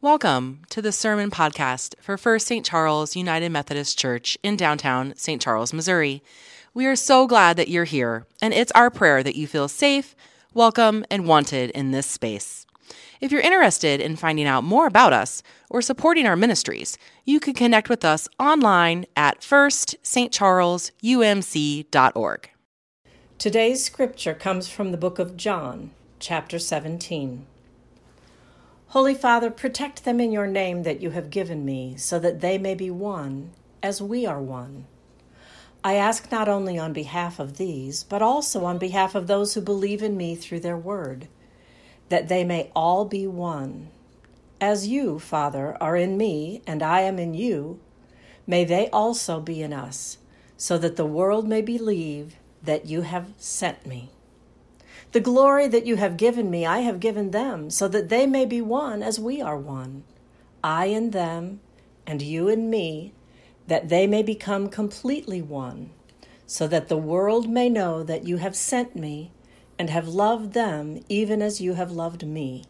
Welcome to the Sermon Podcast for First St. Charles United Methodist Church in downtown St. Charles, Missouri. We are so glad that you're here, and it's our prayer that you feel safe, welcome, and wanted in this space. If you're interested in finding out more about us or supporting our ministries, you can connect with us online at firststcharlesumc.org. Today's scripture comes from the book of John, chapter 17. Holy Father, protect them in your name that you have given me, so that they may be one, as we are one. I ask not only on behalf of these, but also on behalf of those who believe in me through their word, that they may all be one. As you, Father, are in me, and I am in you, may they also be in us, so that the world may believe that you have sent me. The glory that you have given me, I have given them, so that they may be one as we are one. I in them, and you in me, that they may become completely one, so that the world may know that you have sent me and have loved them even as you have loved me.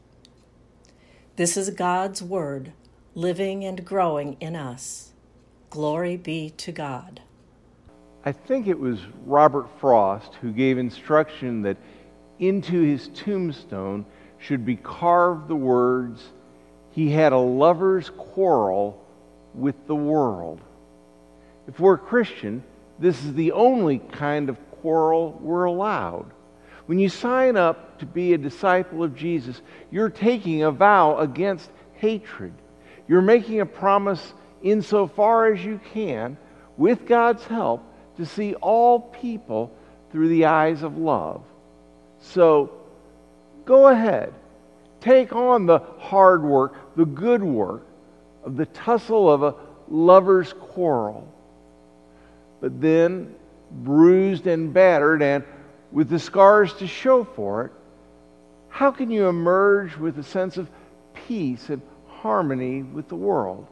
This is God's Word, living and growing in us. Glory be to God. I think it was Robert Frost who gave instruction that into his tombstone should be carved the words, He had a lover's quarrel with the world. If we're a Christian, this is the only kind of quarrel we're allowed. When you sign up to be a disciple of Jesus, you're taking a vow against hatred. You're making a promise insofar as you can, with God's help, to see all people through the eyes of love. So go ahead. Take on the hard work, the good work of the tussle of a lover's quarrel. But then, bruised and battered and with the scars to show for it, how can you emerge with a sense of peace and harmony with the world?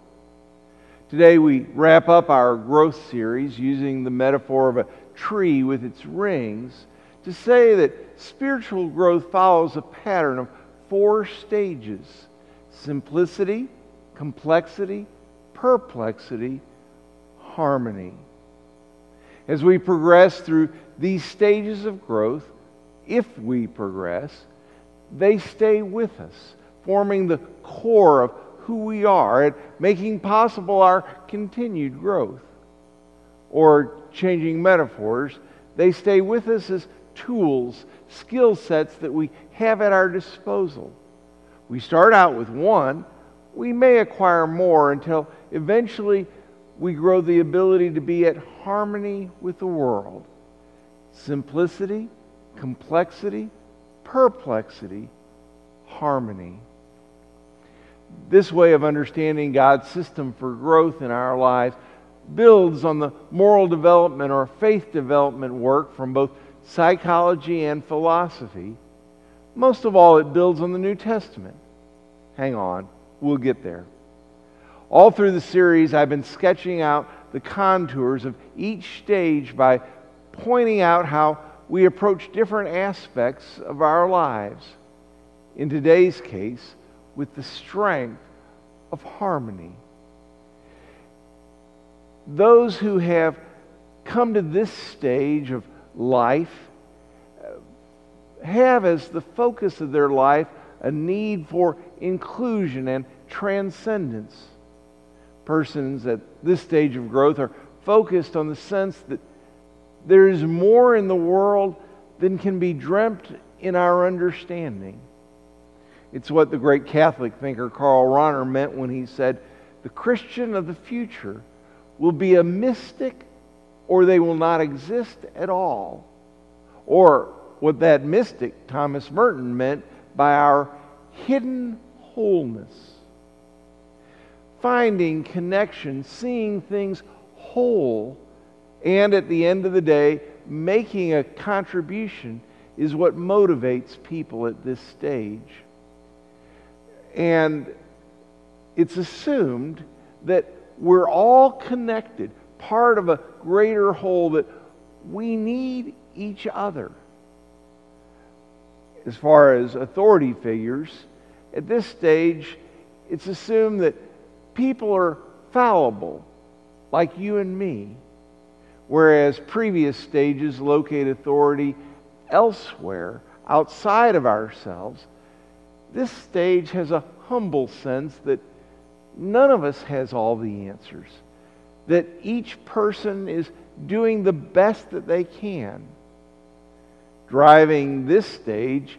Today, we wrap up our growth series using the metaphor of a tree with its rings to say that spiritual growth follows a pattern of four stages simplicity, complexity, perplexity, harmony. As we progress through these stages of growth, if we progress, they stay with us, forming the core of who we are and making possible our continued growth. Or, changing metaphors, they stay with us as tools, skill sets that we have at our disposal. We start out with one, we may acquire more until eventually we grow the ability to be at harmony with the world. Simplicity, complexity, perplexity, harmony. This way of understanding God's system for growth in our lives builds on the moral development or faith development work from both psychology, and philosophy. Most of all, it builds on the New Testament. Hang on, we'll get there. All through the series, I've been sketching out the contours of each stage by pointing out how we approach different aspects of our lives. In today's case, with the strength of harmony. Those who have come to this stage of life have as the focus of their life a need for inclusion and transcendence. Persons at this stage of growth are focused on the sense that there is more in the world than can be dreamt in our understanding. It's what the great Catholic thinker Karl Rahner meant when he said, The Christian of the future will be a mystic or they will not exist at all. Or what that mystic Thomas Merton meant by our hidden wholeness. Finding connection, seeing things whole, and at the end of the day, making a contribution is what motivates people at this stage. And it's assumed that we're all connected part of a greater whole that we need each other. As far as authority figures, at this stage, it's assumed that people are fallible, like you and me, whereas previous stages locate authority elsewhere, outside of ourselves. This stage has a humble sense that none of us has all the answers, that each person is doing the best that they can. Driving this stage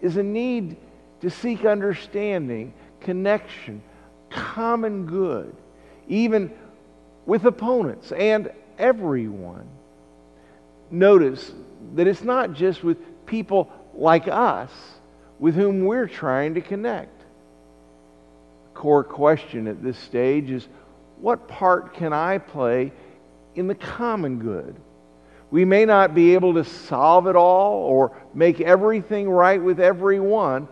is a need to seek understanding, connection, common good, even with opponents and everyone. Notice that it's not just with people like us with whom we're trying to connect. The core question at this stage is what part can I play in the common good? We may not be able to solve it all or make everything right with everyone,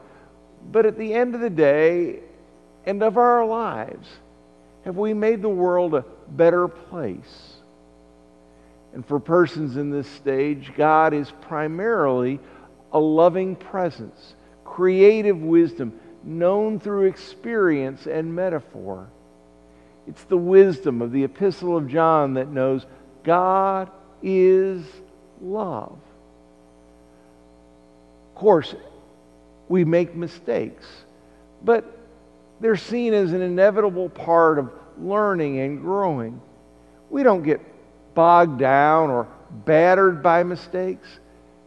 but at the end of the day and of our lives, have we made the world a better place? And for persons in this stage, God is primarily a loving presence, creative wisdom, known through experience and metaphor. It's the wisdom of the Epistle of John that knows God is love. Of course, we make mistakes, but they're seen as an inevitable part of learning and growing. We don't get bogged down or battered by mistakes.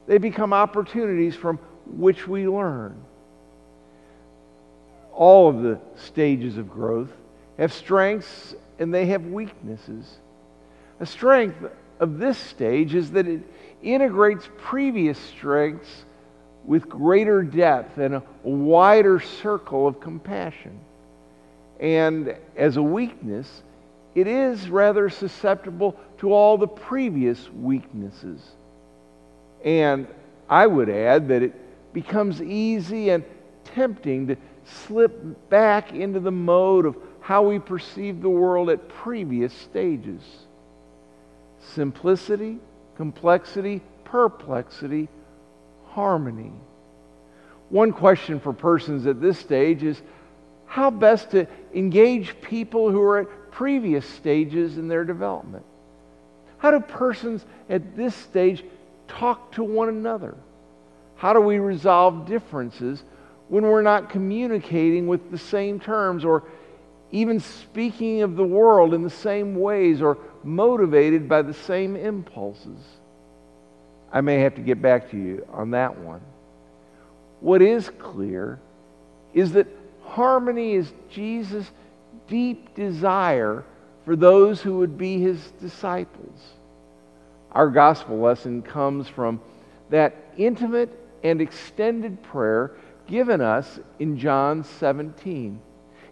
They become opportunities from which we learn. All of the stages of growth have strengths and they have weaknesses. A strength of this stage is that it integrates previous strengths with greater depth and a wider circle of compassion. And as a weakness, it is rather susceptible to all the previous weaknesses. And I would add that it becomes easy and tempting to slip back into the mode of how we perceive the world at previous stages. Simplicity, complexity, perplexity, harmony. One question for persons at this stage is how best to engage people who are at previous stages in their development. How do persons at this stage talk to one another? How do we resolve differences when we're not communicating with the same terms or even speaking of the world in the same ways or motivated by the same impulses? I may have to get back to you on that one. What is clear is that harmony is Jesus' deep desire for those who would be his disciples. Our gospel lesson comes from that intimate and extended prayer given us in John 17.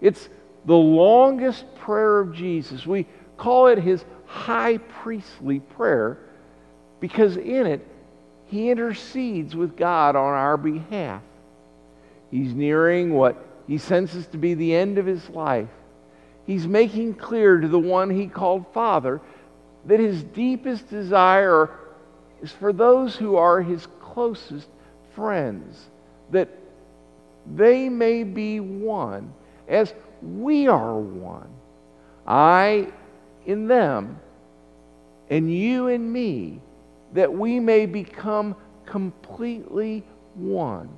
It's the longest prayer of Jesus. We call it his high priestly prayer because in it he intercedes with God on our behalf. He's nearing what he senses to be the end of his life. He's making clear to the one he called Father that his deepest desire is for those who are his closest friends, that they may be one as we are one. I in them, and you in me, that we may become completely one.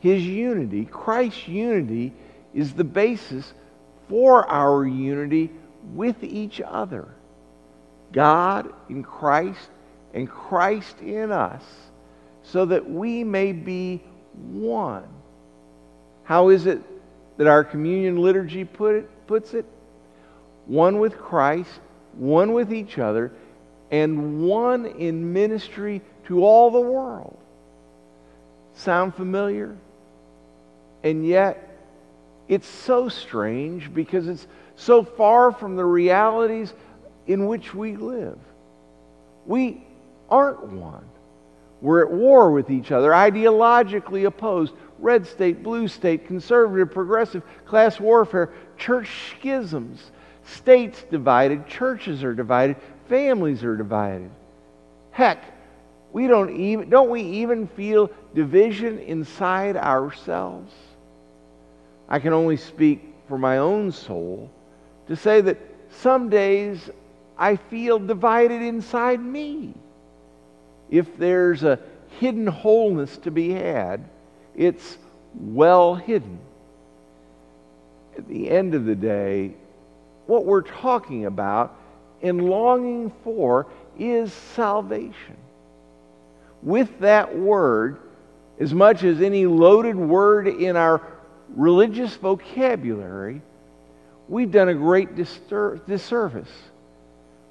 His unity, Christ's unity, is the basis for our unity with each other. God in Christ and Christ in us, so that we may be one. How is it that our communion liturgy put it, puts it? One with Christ, one with each other, and one in ministry to all the world. Sound familiar? And yet, it's so strange because it's so far from the realities in which we live. We aren't one. We're at war with each other, ideologically opposed. Red state, blue state, conservative, progressive, class warfare, church schisms, states divided, churches are divided, families are divided. Heck, we don't even don't we even feel division inside ourselves? I can only speak for my own soul to say that some days I feel divided inside me. If there's a hidden wholeness to be had, it's well hidden. At the end of the day, what we're talking about and longing for is salvation. With that word, as much as any loaded word in our religious vocabulary, we've done a great disservice.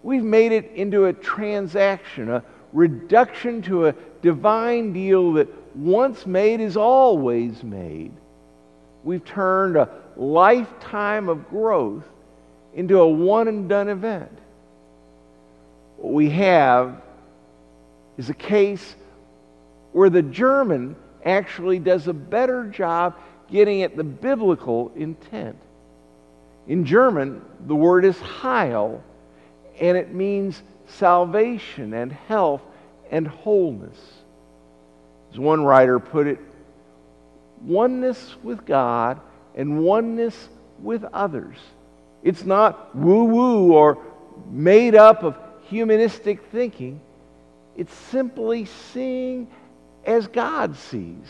We've made it into a transaction, a reduction to a divine deal that once made is always made. We've turned a lifetime of growth into a one and done event. What we have is a case where the German actually does a better job getting at the biblical intent. In German, the word is Heil, and it means salvation and health and wholeness. As one writer put it, oneness with God and oneness with others. It's not woo woo or made up of humanistic thinking. It's simply seeing as God sees.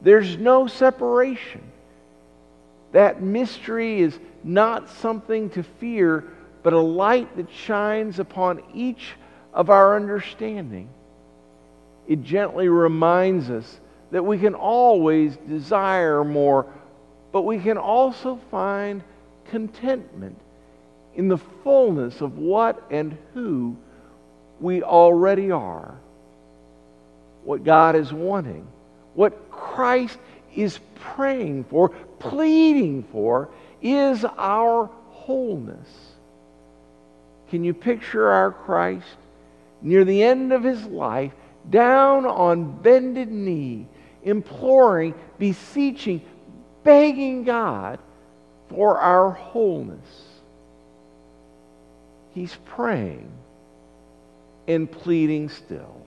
There's no separation. That mystery is not something to fear, but a light that shines upon each of our understanding. It gently reminds us that we can always desire more, but we can also find contentment in the fullness of what and who we already are what God is wanting, what Christ is praying for, pleading for, is our wholeness. Can you picture our Christ near the end of his life, down on bended knee, imploring, beseeching, begging God for our wholeness? He's praying and pleading still.